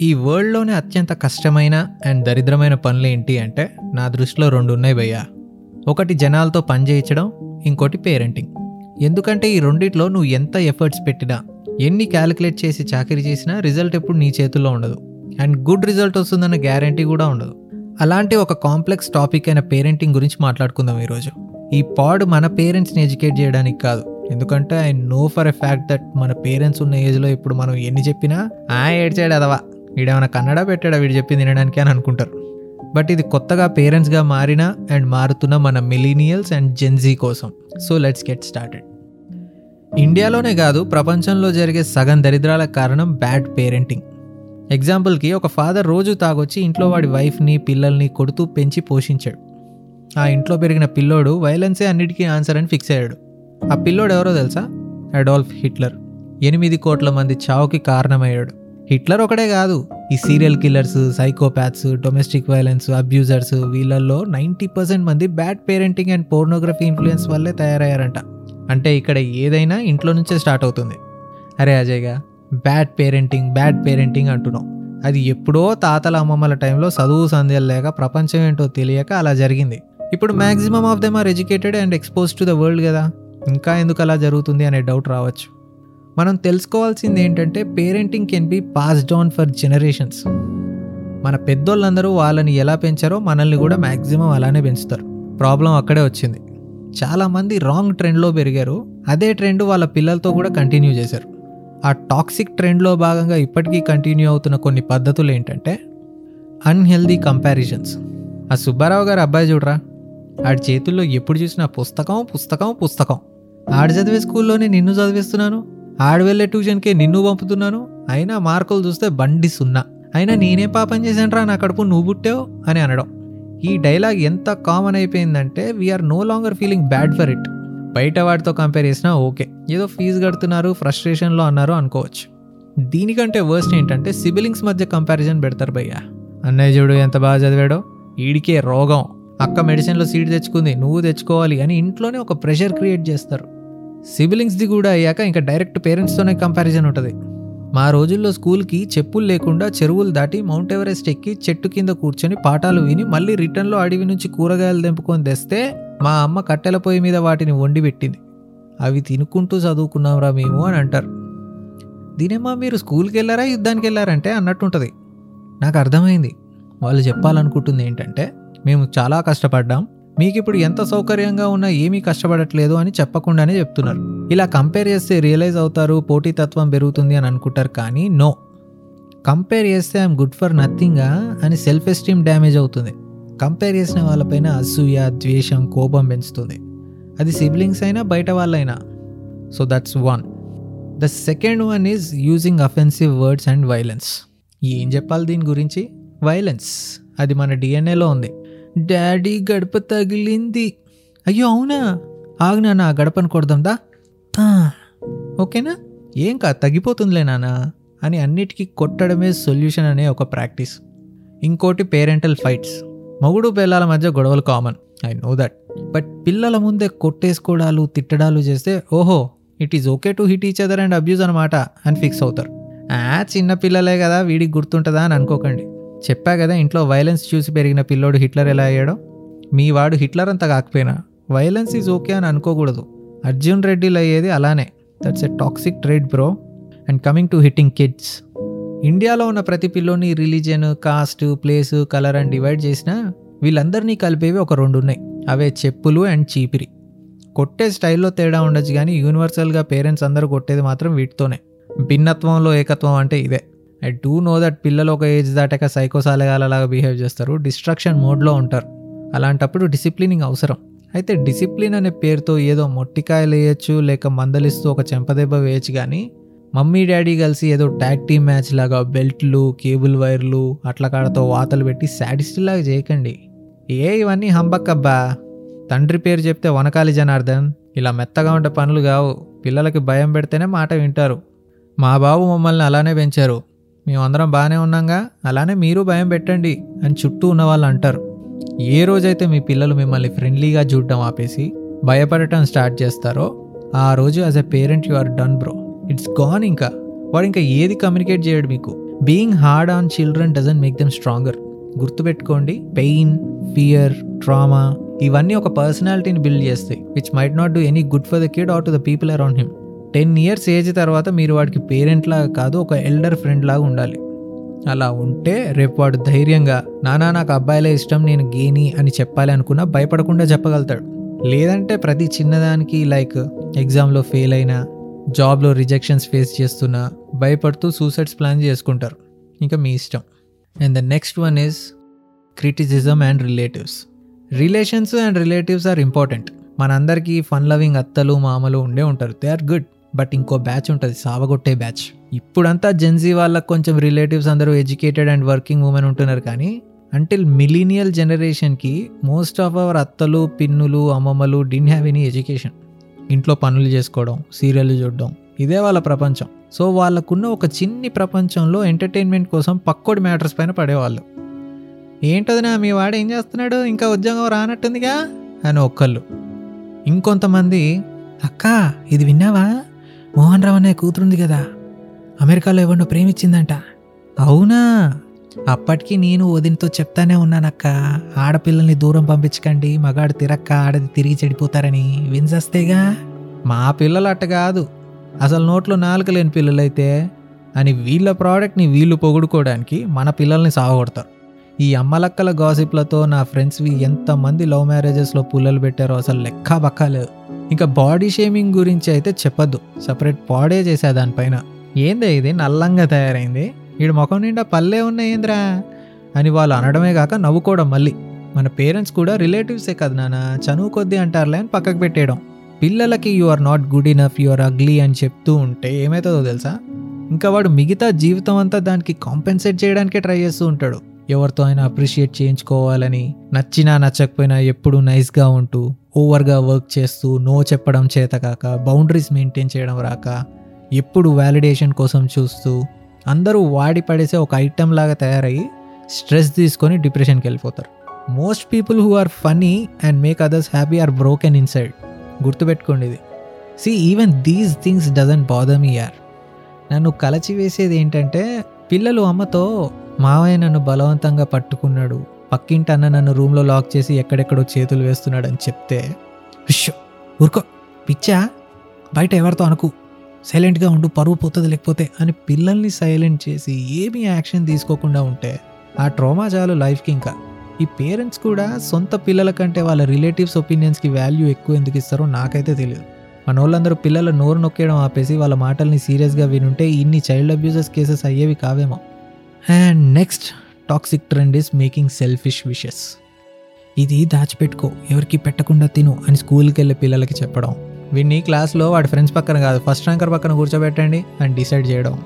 ఈ వరల్డ్లోనే అత్యంత కష్టమైన అండ్ దరిద్రమైన పనులు ఏంటి అంటే నా దృష్టిలో రెండు ఉన్నాయి భయ్యా. ఒకటి జనాలతో పని చేయించడం ఇంకోటి పేరెంటింగ్. ఎందుకంటే ఈ రెండిట్లో నువ్వు ఎంత ఎఫర్ట్స్ పెట్టినా ఎన్ని క్యాలిక్యులేట్ చేసి చాకరీ చేసినా రిజల్ట్ ఎప్పుడు నీ చేతుల్లో ఉండదు. అండ్ గుడ్ రిజల్ట్ వస్తుందన్న గ్యారంటీ కూడా ఉండదు. అలాంటి ఒక కాంప్లెక్స్ టాపిక్ అయిన పేరెంటింగ్ గురించి మాట్లాడుకుందాం ఈరోజు. ఈ పాడ్ మన పేరెంట్స్ని ఎడ్యుకేట్ చేయడానికి కాదు ఎందుకంటే I know for a fact that మన పేరెంట్స్ ఉన్న ఏజ్లో ఇప్పుడు మనం ఎన్ని చెప్పినా ఆ ఏడ్చాడు అదవా. వీడేమైనా కన్నడ పెట్టాడా వీడు చెప్పింది తినడానికి అని అనుకుంటారు. బట్ ఇది కొత్తగా పేరెంట్స్గా మారిన అండ్ మారుతున్న మన మిలీనియల్స్ అండ్ జెన్జీ కోసం. సో లెట్స్ గెట్ స్టార్టెడ్ ఇండియాలోనే కాదు ప్రపంచంలో జరిగే సగం దరిద్రాలకు కారణం బ్యాడ్ పేరెంటింగ్ ఎగ్జాంపుల్కి ఒక ఫాదర్ రోజు తాగొచ్చి ఇంట్లో వాడి వైఫ్ని పిల్లల్ని కొడుతూ పెంచి పోషించాడు. ఆ ఇంట్లో పెరిగిన పిల్లోడు వైలెన్సే అన్నిటికీ ఆన్సర్ అని ఫిక్స్ అయ్యాడు. ఆ పిల్లోడు ఎవరో తెలుసా? Adolf Hitler. ఎనిమిది కోట్ల మంది చావుకి కారణమయ్యాడు. హిట్లర్ ఒకడే కాదు. ఈ serial killers psychopaths domestic violence abusers వీళ్ళల్లో నైంటీ పర్సెంట్ మంది bad parenting and pornography influence వల్లే తయారయ్యారంట. అంటే ఇక్కడ ఏదైనా ఇంట్లో నుంచే స్టార్ట్ అవుతుంది. అరే అజయ్గా బ్యాడ్ పేరెంటింగ్ బ్యాడ్ పేరెంటింగ్ అంటున్నాం అది ఎప్పుడో తాతల అమ్మమ్మల టైంలో చదువు సంధ్యలు లేక ప్రపంచం ఏంటో తెలియక అలా జరిగింది. ఇప్పుడు maximum of them are educated and expose to the world కదా. ఇంకా ఎందుకు అలా జరుగుతుంది అనే డౌట్ రావచ్చు. మనం తెలుసుకోవాల్సింది ఏంటంటే parenting can be passed on for generations మన పెద్దోళ్ళందరూ వాళ్ళని ఎలా పెంచారో మనల్ని కూడా మ్యాక్సిమం అలానే పెంచుతారు. ప్రాబ్లం అక్కడే వచ్చింది. చాలామంది రాంగ్ ట్రెండ్లో పెరిగారు. అదే ట్రెండ్ వాళ్ళ పిల్లలతో కూడా కంటిన్యూ చేశారు. ఆ టాక్సిక్ ట్రెండ్లో భాగంగా ఇప్పటికీ కంటిన్యూ అవుతున్న కొన్ని పద్ధతులు ఏంటంటే అన్హెల్దీ కంపారిజన్స్ ఆ సుబ్బారావు గారు అబ్బాయి చూడరా? ఆడి చేతుల్లో ఎప్పుడు చూసినా పుస్తకం పుస్తకం పుస్తకం. ఆడు చదివే స్కూల్లోనే నిన్ను చదివిస్తున్నాను. ఆడు వెళ్ళే ట్యూషన్కే నిన్ను పంపుతున్నాను. అయినా మార్కులు చూస్తే బండి సున్నా. అయినా నేనే పాపం చేశానురా నా కడుపు నువ్వు పుట్టావు అని అనడం. ఈ డైలాగ్ ఎంత కామన్ అయిపోయిందంటే we're no longer feeling bad for it బయట వాటితో కంపేర్ చేసినా ఓకే. ఏదో ఫీజు కడుతున్నారు ఫ్రస్ట్రేషన్లో అన్నారు అనుకోవచ్చు. దీనికంటే వర్స్ట్ ఏంటంటే సిబిలింగ్స్ మధ్య కంపారిజన్ పెడతారు భయ్యా. అన్నయ్య చూడు ఎంత బాగా చదివాడో. ఈడికే రోగం. అక్క మెడిసిన్లో సీట్ తెచ్చుకుంది నువ్వు తెచ్చుకోవాలి అని ఇంట్లోనే ఒక ప్రెషర్ క్రియేట్ చేస్తారు. సిబిలింగ్స్ది కూడా అయ్యాక ఇంకా డైరెక్ట్ పేరెంట్స్తోనే కంపారిజన్ ఉంటుంది. మా రోజుల్లో స్కూల్కి చెప్పులు లేకుండా చెరువులు దాటి మౌంట్ ఎవరెస్ట్ ఎక్కి చెట్టు కింద కూర్చొని పాఠాలు విని మళ్ళీ రిటర్న్లో అడవి నుంచి కూరగాయలు తెంపుకొని తెస్తే మా అమ్మ కట్టెల పొయ్యి మీద వాటిని వండి పెట్టింది. అవి తినుకుంటూ చదువుకున్నాంరా మేము అని అంటారు. దీనేమా మీరు స్కూల్కి వెళ్ళారా యుద్ధానికి వెళ్ళారంటే అన్నట్టుంటుంది. నాకు అర్థమైంది. వాళ్ళు చెప్పాలనుకుంటుంది ఏంటంటే మేము చాలా కష్టపడ్డాం మీకు ఇప్పుడు ఎంత సౌకర్యంగా ఉన్నా ఏమీ కష్టపడట్లేదు అని చెప్పకుండానే చెప్తున్నారు. ఇలా కంపేర్ చేస్తే రియలైజ్ అవుతారు పోటీతత్వం పెరుగుతుంది అని అనుకుంటారు కానీ నో కంపేర్ చేస్తే ఐఎమ్ గుడ్ ఫర్ నథింగా అని సెల్ఫ్ ఎస్టీమ్ డ్యామేజ్ అవుతుంది. కంపేర్ చేసిన వాళ్ళపైన అసూయ ద్వేషం కోపం పెంచుతుంది. అది సిబ్లింగ్స్ అయినా బయట వాళ్ళైనా. So that's one the second one is using offensive words and violence ఏం చెప్పాలి దీని గురించి? వైలెన్స్ అది మన డిఎన్ఏలో ఉంది. డాడీ గడప తగిలింది. అయ్యో అవునా? ఆగ్నా నా గడపను కొడదాందా ఓకేనా? ఏం కా తగ్గిపోతుందిలే నాన్న అని అన్నిటికీ కొట్టడమే సొల్యూషన్ అనే ఒక ప్రాక్టీస్. ఇంకోటి పేరెంటల్ ఫైట్స్. మగుడు పిల్లల మధ్య గొడవలు common. I know that. But పిల్లల ముందే కొట్టేసుకోవడాలు తిట్టడాలు చేస్తే ఓహో it is okay to hit each other and abuse అనమాట అని ఫిక్స్ అవుతారు. ఆ చిన్న పిల్లలే కదా వీడికి గుర్తుంటుందా అని అనుకోకండి. చెప్పా కదా ఇంట్లో వైలెన్స్ చూసి పెరిగిన పిల్లోడు హిట్లర్ ఎలా అయ్యాడో? మీ వాడు హిట్లర్ అంత కాకపోయినా వైలెన్స్ ఈజ్ ఓకే అని అనుకోకూడదు. అర్జున్ రెడ్డిలో అయ్యేది అలానే. That's a toxic trade bro and coming to hitting kids ఇండియాలో ఉన్న ప్రతి పిల్లోని రిలీజియన్ కాస్ట్ ప్లేస్ కలర్ అని డివైడ్ చేసినా వీళ్ళందరినీ కలిపేవి ఒక రెండు ఉన్నాయి. అవే చెప్పులు అండ్ చీపిరి. కొట్టే స్టైల్లో తేడా ఉండొచ్చు కానీ యూనివర్సల్గా పేరెంట్స్ అందరూ కొట్టేది మాత్రం వీటితోనే. భిన్నత్వంలో ఏకత్వం అంటే ఇదే. ఐ డూ నో దట్ పిల్లలు ఒక ఏజ్ దాటాక సైకోసాలగాలలాగా బిహేవ్ చేస్తారు. డిస్ట్రక్షన్ మోడ్లో ఉంటారు. అలాంటప్పుడు డిసిప్లినింగ్ అవసరం. అయితే డిసిప్లిన్ అనే పేరుతో ఏదో మొట్టికాయలు వేయచ్చు లేక మందలిస్తూ ఒక చెంపదెబ్బ వేయచ్చు కానీ మమ్మీ డాడీ కలిసి ఏదో ట్యాగ్ టీమ్ మ్యాచ్ లాగా బెల్ట్లు కేబుల్ వైర్లు అట్ల కాడతో వాతలు పెట్టి లాగా చేయకండి. ఏ ఇవన్నీ హంబక్కబ్బా తండ్రి పేరు చెప్తే వనకాలి జనార్దన్. ఇలా మెత్తగా ఉండే పనులు కావు. పిల్లలకి భయం పెడితేనే మాట వింటారు. మా బాబు మమ్మల్ని అలానే పెంచారు. మేమందరం బాగానే ఉన్నాంగా అలానే మీరు భయం పెట్టండి అని చుట్టూ ఉన్న వాళ్ళు అంటారు. ఏ రోజైతే మీ పిల్లలు మిమ్మల్ని ఫ్రెండ్లీగా చూడడం ఆపేసి భయపడటం స్టార్ట్ చేస్తారో ఆ రోజు as a parent you are done bro it's gone ఇంకా. వాడు ఇంకా ఏది కమ్యూనికేట్ చేయడు మీకు. Being hard on children doesn't make them stronger గుర్తుపెట్టుకోండి పెయిన్ ఫియర్ ట్రామా ఇవన్నీ ఒక పర్సనాలిటీని బిల్డ్ చేస్తాయి which might not do any good for the kid or to the people around him ten years age తర్వాత మీరు వాడికి పేరెంట్ లాగా కాదు ఒక ఎల్డర్ ఫ్రెండ్ లాగా ఉండాలి. అలా ఉంటే రేపు వాడు ధైర్యంగా నానా నాకు అబ్బాయిలే ఇష్టం నేను గేని అని చెప్పాలి అనుకున్నా భయపడకుండా చెప్పగలుగుతాడు. లేదంటే ప్రతి చిన్నదానికి లైక్ ఎగ్జామ్లో ఫెయిల్ అయినా జాబ్లో రిజెక్షన్స్ ఫేస్ చేస్తున్నా భయపడుతూ సూసైడ్స్ ప్లాన్ చేసుకుంటారు. ఇంకా మీ ఇష్టం. And the next one is criticism and relatives. Relations and relatives are important. మనందరికీ ఫన్ లవింగ్ అత్తలు మామలు ఉండే ఉంటారు. They are good. బట్ ఇంకో బ్యాచ్ ఉంటుంది సావగొట్టే బ్యాచ్. ఇప్పుడంతా జెన్జీ వాళ్ళకి కొంచెం రిలేటివ్స్ అందరూ ఎడ్యుకేటెడ్ అండ్ వర్కింగ్ ఉమెన్ ఉంటున్నారు కానీ అంటిల్ మిలీనియల్ జనరేషన్కి మోస్ట్ ఆఫ్ అవర్ అత్తలు పిన్నులు అమ్మమ్మలు డిన్ హ్యావ్ ఎనీ ఎడ్యుకేషన్ ఇంట్లో పనులు చేసుకోవడం సీరియల్ చూడడం ఇదే వాళ్ళ ప్రపంచం. సో వాళ్ళకున్న ఒక చిన్ని ప్రపంచంలో ఎంటర్టైన్మెంట్ కోసం పక్కోడి మ్యాటర్స్ పైన పడేవాళ్ళు. ఏంటదినా మీ వాడు ఏం చేస్తున్నాడు? ఇంకా ఉద్యోగం రానట్టుందిగా? అని ఒక్కళ్ళు. ఇంకొంతమంది అక్క ఇది విన్నావా? మోహన్ రావు అనే కూతురుంది కదా. అమెరికాలో ఎవరినో ప్రేమించిందంట. అవునా? అప్పటికి నేను వదినతో చెప్తానే ఉన్నానక్క. ఆడపిల్లల్ని దూరం పంపించకండి. మగాడు తిరక్క ఆడది తిరిగి చెడిపోతారని. విన్సస్తేగా మా పిల్లలు అట్ట కాదు. అసలు నోట్లో నాలుక లేని పిల్లలైతే అని వీళ్ళ ప్రోడక్ట్ని వీళ్ళు పొగుడుకోవడానికి మన పిల్లల్ని సాగొడతారు ఈ అమ్మలక్కల గాసిప్లతో నా ఫ్రెండ్స్వి ఎంతమంది లవ్ మ్యారేజెస్లో పుల్లలు పెట్టారో అసలు లెక్క బక్కలేదు. ఇంకా బాడీ షేమింగ్ గురించి అయితే చెప్పొద్దు. సపరేట్ పాడే చేసా దానిపైన. ఏందే ఇది? నల్లంగా తయారైంది. వీడి ముఖం నిండా పల్లె ఉన్నాయేంద్రా? అని వాళ్ళు అనడమే కాక నవ్వుకోవడం మళ్ళీ. మన పేరెంట్స్ కూడా రిలేటివ్సే కదా నాన్న చనువు కొద్దీ అంటారులే అని పక్కకు పెట్టేయడం. పిల్లలకి you are not good enough you are ugly అని చెప్తూ ఉంటే ఏమవుతుందో తెలుసా? ఇంకా వాడు మిగతా జీవితం అంతా దానికి కాంపెన్సేట్ చేయడానికే ట్రై చేస్తూ ఉంటాడు. ఎవరితో అయినా అప్రిషియేట్ చేయించుకోవాలని నచ్చినా నచ్చకపోయినా ఎప్పుడు నైస్గా ఉంటూ ఓవర్గా వర్క్ చేస్తూ నో చెప్పడం చేత కాక బౌండరీస్ మెయింటైన్ చేయడం రాక ఎప్పుడు వ్యాలిడేషన్ కోసం చూస్తూ అందరూ వాడి పడేసే ఒక ఐటెం లాగా తయారయ్యి స్ట్రెస్ తీసుకొని డిప్రెషన్కి వెళ్ళిపోతారు. Most people who are funny and make others happy are broken inside. గుర్తుపెట్టుకోండి ఇది. See even these things doesn't bother me యార్ నన్ను కలచి వేసేది ఏంటంటే పిల్లలు అమ్మతో మావయ్య నన్ను బలవంతంగా పట్టుకున్నాడు పక్కింటి అన్న నన్ను రూమ్లో లాక్ చేసి ఎక్కడెక్కడో చేతులు వేస్తున్నాడని చెప్తే విష్ ఊరుకో పిచ్చా బయట ఎవరితో అనుకు. సైలెంట్గా ఉండు పరువు పోతుంది లేకపోతే అని పిల్లల్ని సైలెంట్ చేసి ఏమీ యాక్షన్ తీసుకోకుండా ఉంటే ఆ ట్రోమా చాలు లైఫ్కి ఇంకా. ఈ పేరెంట్స్ కూడా సొంత పిల్లల కంటే వాళ్ళ రిలేటివ్స్ ఒపీనియన్స్కి వాల్యూ ఎక్కువ ఎందుకు ఇస్తారో నాకైతే తెలియదు మన వాళ్ళందరూ పిల్లల నోరు నొక్కేయడం ఆపేసి వాళ్ళ మాటల్ని సీరియస్గా వినుంటే ఇన్ని చైల్డ్ అబ్యూజెస్ కేసెస్ అయ్యేవి కావేమో. And next toxic trend is making selfish wishes ఇది దాచిపెట్టుకో ఎవరికి పెట్టకుండా తిను అని స్కూల్కి వెళ్ళే పిల్లలకి చెప్పడం. వీడిని క్లాస్లో వాడి ఫ్రెండ్స్ పక్కన కాదు ఫస్ట్ ర్యాంకర్ పక్కన కూర్చోబెట్టండి అని డిసైడ్ చేయడం.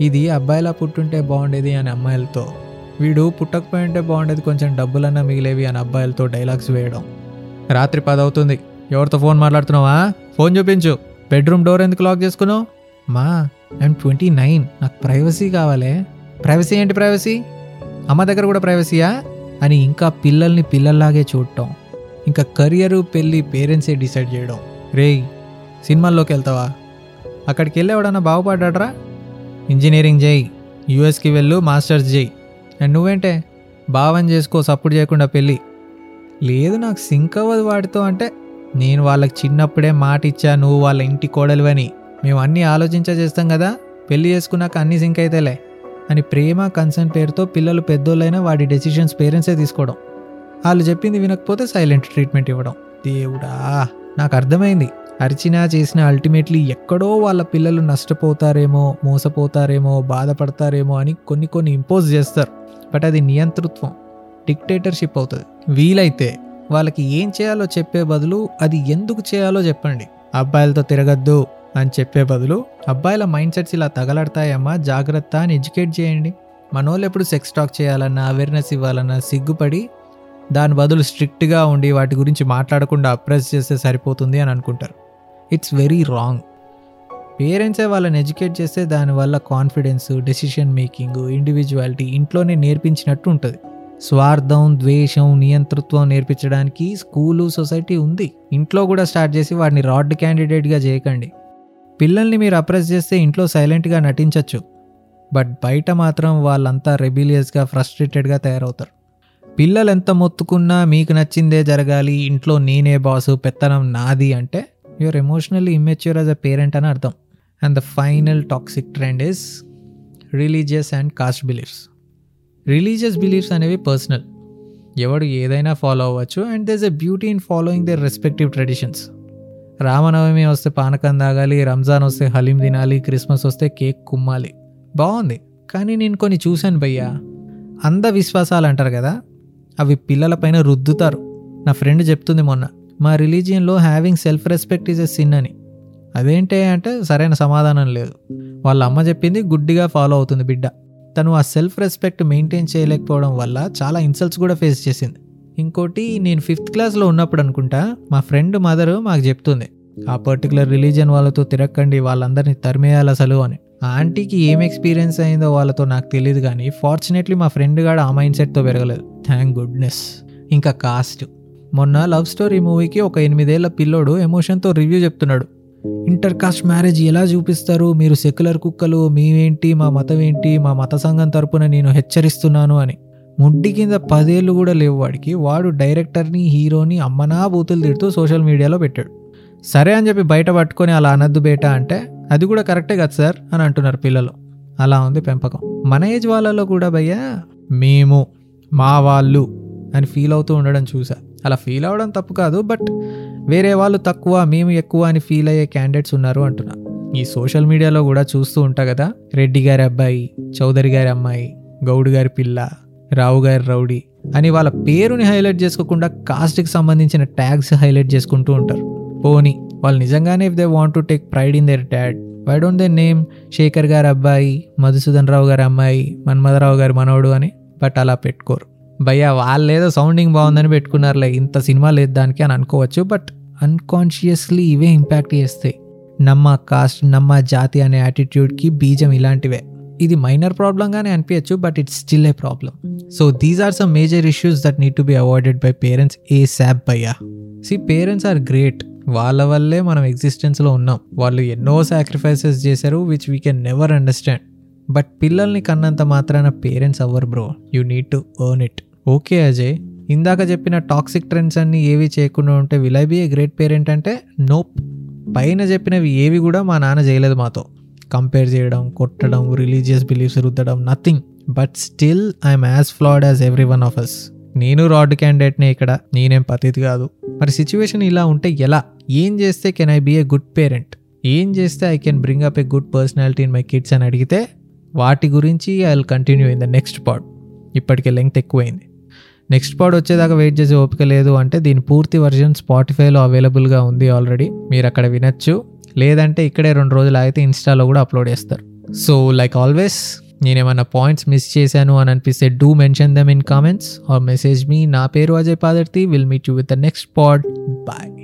ఇది అబ్బాయిలా పుట్టుంటే బాగుండేది అని అమ్మాయిలతో. వీడు పుట్టకపోయి ఉంటే బాగుండేది కొంచెం డబ్బులన్నా మిగిలేవి అని అబ్బాయిలతో డైలాగ్స్ వేయడం. రాత్రి పది అవుతుంది. ఎవరితో ఫోన్ మాట్లాడుతున్నావా? ఫోన్ చూపించు. బెడ్రూమ్ డోర్ ఎందుకు లాక్ చేసుకున్నావు? మా ఐఎమ్ ట్వంటీ నైన్. నాకు ప్రైవసీ కావాలి. ప్రైవసీ ఏంటి ప్రైవసీ? అమ్మ దగ్గర కూడా ప్రైవసీయా? అని ఇంకా పిల్లల్ని పిల్లల్లాగే చూడటం ఇంకా కెరియరు పెళ్ళి పేరెంట్సే డిసైడ్ చేయడం. రేయ్ సినిమాల్లోకి వెళ్తావా? అక్కడికి వెళ్ళి ఎవడన్నా బాగుపడ్డాడ్రా? ఇంజనీరింగ్ చేయి యూఎస్కి వెళ్ళు మాస్టర్స్ చేయి అండ్ నువ్వేంటే? భావం చేసుకో సపోర్ట్ చేయకుండా పెళ్ళి. లేదు నాకు సింక్ అవ్వదు వాటితో అంటే నేను వాళ్ళకి చిన్నప్పుడే మాట ఇచ్చా నువ్వు వాళ్ళ ఇంటి కోడలివని. మేము అన్నీ ఆలోచించా చేస్తాం కదా పెళ్ళి చేసుకున్నాక అన్నీ సింక్ అయితేలే. అని ప్రేమ కన్సర్న్ పేరుతో పిల్లలు పెద్దోళ్ళైనా వాడి డెసిషన్స్ పేరెంట్సే తీసుకోవడం. వాళ్ళు చెప్పింది వినకపోతే సైలెంట్ ట్రీట్మెంట్ ఇవ్వడం. దేవుడా నాకు అర్థమైంది. అరిచినా చేసిన అల్టిమేట్లీ ఎక్కడో వాళ్ళ పిల్లలు నష్టపోతారేమో మోసపోతారేమో బాధపడతారేమో అని కొన్ని కొన్ని ఇంపోజ్ చేస్తారు. బట్ అది నియంతృత్వం డిక్టేటర్షిప్ అవుతుంది. వీలైతే వాళ్ళకి ఏం చేయాలో చెప్పే బదులు అది ఎందుకు చేయాలో చెప్పండి. అబ్బాయిలతో తిరగద్దు అని చెప్పే బదులు అబ్బాయిల మైండ్ సెట్స్ ఇలా తగలడతాయమ్మా జాగ్రత్త అని ఎడ్యుకేట్ చేయండి. మనోళ్ళు ఎప్పుడు సెక్స్ టాక్ చేయాలన్నా అవేర్నెస్ ఇవ్వాలన్నా సిగ్గుపడి దాని బదులు స్ట్రిక్ట్గా ఉండి వాటి గురించి మాట్లాడకుండా అప్రెస్ చేస్తే సరిపోతుంది అని అనుకుంటారు. ఇట్స్ వెరీ రాంగ్ పేరెంట్సే వాళ్ళని ఎడ్యుకేట్ చేస్తే దానివల్ల కాన్ఫిడెన్స్ డెసిషన్ మేకింగ్ ఇండివిజువాలిటీ ఇంట్లోనే నేర్పించినట్టు ఉంటుంది. స్వార్థం ద్వేషం నియంతృత్వం నేర్పించడానికి స్కూలు సొసైటీ ఉంది. ఇంట్లో కూడా స్టార్ట్ చేసి వాడిని రాడ్ క్యాండిడేట్గా చేయకండి. పిల్లల్ని మీరు అప్రెస్ చేస్తే ఇంట్లో సైలెంట్గా నటించవచ్చు బట్ బయట మాత్రం వాళ్ళంతా రెబిలియస్గా ఫ్రస్ట్రేటెడ్గా తయారవుతారు. పిల్లలు ఎంత మొత్తుకున్నా మీకు నచ్చిందే జరగాలి ఇంట్లో నేనే బాసు పెత్తనం నాది అంటే your emotionally immature as a parent అని అర్థం. And the final toxic trend is religious and caste beliefs religious beliefs అనేవి పర్సనల్. ఎవడు ఏదైనా ఫాలో అవ్వచ్చు and there's a beauty in following their respective traditions. Ramanavami వస్తే పానకం తాగాలి రంజాన్ వస్తే హలీం తినాలి క్రిస్మస్ వస్తే కేక్ కుమ్మాలి. బాగుంది. కానీ నేను కొన్ని చూశాను భయ్యా. అంధవిశ్వాసాలు అంటారు కదా అవి పిల్లలపైన రుద్దుతారు. నా ఫ్రెండ్ చెప్తుంది మొన్న మా రిలీజియన్లో having self respect is a sin అని. అదేంటే అంటే సరైన సమాధానం లేదు. వాళ్ళ అమ్మ చెప్పింది గుడ్డిగా ఫాలో అవుతుంది బిడ్డ. తను ఆ సెల్ఫ్ రెస్పెక్ట్ మెయింటైన్ చేయలేకపోవడం వల్ల చాలా ఇన్సల్ట్స్ కూడా ఫేస్ చేసింది. ఇంకోటి నేను ఫిఫ్త్ క్లాస్లో ఉన్నప్పుడు అనుకుంటా మా ఫ్రెండ్ మదర్ మాకు చెప్తుంది ఆ పర్టికులర్ రిలీజన్ వాళ్ళతో తిరక్కండి వాళ్ళందరినీ తరిమేయాలి అసలు అని. ఆ ఆంటీకి ఏం ఎక్స్పీరియన్స్ అయిందో వాళ్ళతో నాకు తెలియదు కానీ ఫార్చునేట్లీ మా ఫ్రెండ్ గాడు ఆ మైండ్ సెట్తో పెరగలేదు. థ్యాంక్ గుడ్నెస్ ఇంకా కాస్ట్ మొన్న లవ్ స్టోరీ మూవీకి ఒక ఎనిమిదేళ్ళ పిల్లోడు ఎమోషన్తో రివ్యూ చెప్తున్నాడు. ఇంటర్ కాస్ట్ మ్యారేజ్ ఎలా చూపిస్తారు? మీరు సెక్యులర్ కుక్కలు మేమేంటి మా మతం ఏంటి మా మత సంఘం తరపున నేను హెచ్చరిస్తున్నాను అని. ముడ్డి కింద పదేళ్ళు కూడా లేవు వాడికి. వాడు డైరెక్టర్ని హీరోని అమ్మనా బూతులు తిడుతూ సోషల్ మీడియాలో పెట్టాడు. సరే అని చెప్పి బయట పట్టుకొని అలా అనద్దు బేట అంటే అది కూడా కరెక్టే కదా సార్ అని అంటున్నారు పిల్లలు. అలా ఉంది పెంపకం. మన ఏజ్ వాళ్ళలో కూడా భయ్యా మేము మా వాళ్ళు అని ఫీల్ అవుతూ ఉండడం చూసా. అలా ఫీల్ అవ్వడం తప్పు కాదు బట్ వేరే వాళ్ళు తక్కువ మేము ఎక్కువ అని ఫీల్ అయ్యే క్యాండిడేట్స్ ఉన్నారు అంటున్నా. ఈ సోషల్ మీడియాలో కూడా చూస్తూ ఉంటా కదా రెడ్డి గారి అబ్బాయి చౌదరి గారి అమ్మాయి గౌడ్ గారి పిల్ల రావు గారి రౌడీ అని వాళ్ళ పేరుని హైలైట్ చేసుకోకుండా కాస్ట్కి సంబంధించిన ట్యాగ్స్ హైలైట్ చేసుకుంటూ ఉంటారు. పోనీ వాళ్ళు నిజంగానే if they want to take pride in their dad why don't they name Shekhar గారి అబ్బాయి మధుసూదన్ రావు గారి అమ్మాయి మన్మధరావు గారి మనవడు అని బట్ అలా పెట్టుకోరు. భయ్యా వాళ్ళేదో సౌండింగ్ బాగుందని పెట్టుకున్నారులే ఇంత సినిమా లేదు దానికి అని అనుకోవచ్చు బట్ అన్కాన్షియస్లీ ఇవే ఇంపాక్ట్ చేస్తాయి నమ్మ కాస్ట్ నమ్మ జాతి అనే యాటిట్యూడ్కి బీజం ఇలాంటివే. ఇది మైనర్ ప్రాబ్లంగానే అనిపించచ్చు but it's still a problem so these are some major issues that need to be avoided by parents ఏ శాప్ భయ్యా సి పేరెంట్స్ ఆర్ గ్రేట్ వాళ్ళ వల్లే మనం ఎగ్జిస్టెన్స్లో ఉన్నాం. వాళ్ళు ఎన్నో సాక్రిఫైసెస్ చేశారు which we can never understand but పిల్లల్ని కన్నంత మాత్రాన పేరెంట్స్ అవ్వరు bro you need to earn it okay Ajay ఇందాక చెప్పిన టాక్సిక్ ట్రెండ్స్ అన్ని ఏవి చేయకుండా ఉంటే will I be a great parent అంటే నోప్ పైన చెప్పినవి ఏవి కూడా మా నాన్న చేయలేదు మాతో. కంపేర్ చేయడం కొట్టడం రిలీజియస్ బిలీఫ్స్ రుద్దడం nothing but still I'm as flawed as every one of us నేను రాడ్ క్యాండిడేట్నే ఇక్కడ నేనేం పతిది కాదు. మరి సిచ్యువేషన్ ఇలా ఉంటే ఎలా? ఏం చేస్తే can I be a good parent ఏం చేస్తే I can bring up a good personality in my kids అని అడిగితే వాటి గురించి I will continue in the next pod ఇప్పటికే లెంగ్త్ ఎక్కువైంది. నెక్స్ట్ పాడ్ వచ్చేదాకా వెయిట్ చేసే ఓపిక లేదు అంటే దీని పూర్తి వర్జన్ స్పాటిఫైలో అవైలబుల్గా ఉంది ఆల్రెడీ మీరు అక్కడ వినొచ్చు. లేదంటే ఇక్కడే రెండు రోజులు ఆగితే ఇన్స్టాలో కూడా అప్లోడ్ చేస్తారు. సో లైక్ ఆల్వేస్ నేనేమన్నా పాయింట్స్ మిస్ చేశాను అని అనిపిస్తే do mention them in comments or message me నా పేరు Ajay Padarthi. Will meet you with the next pod bye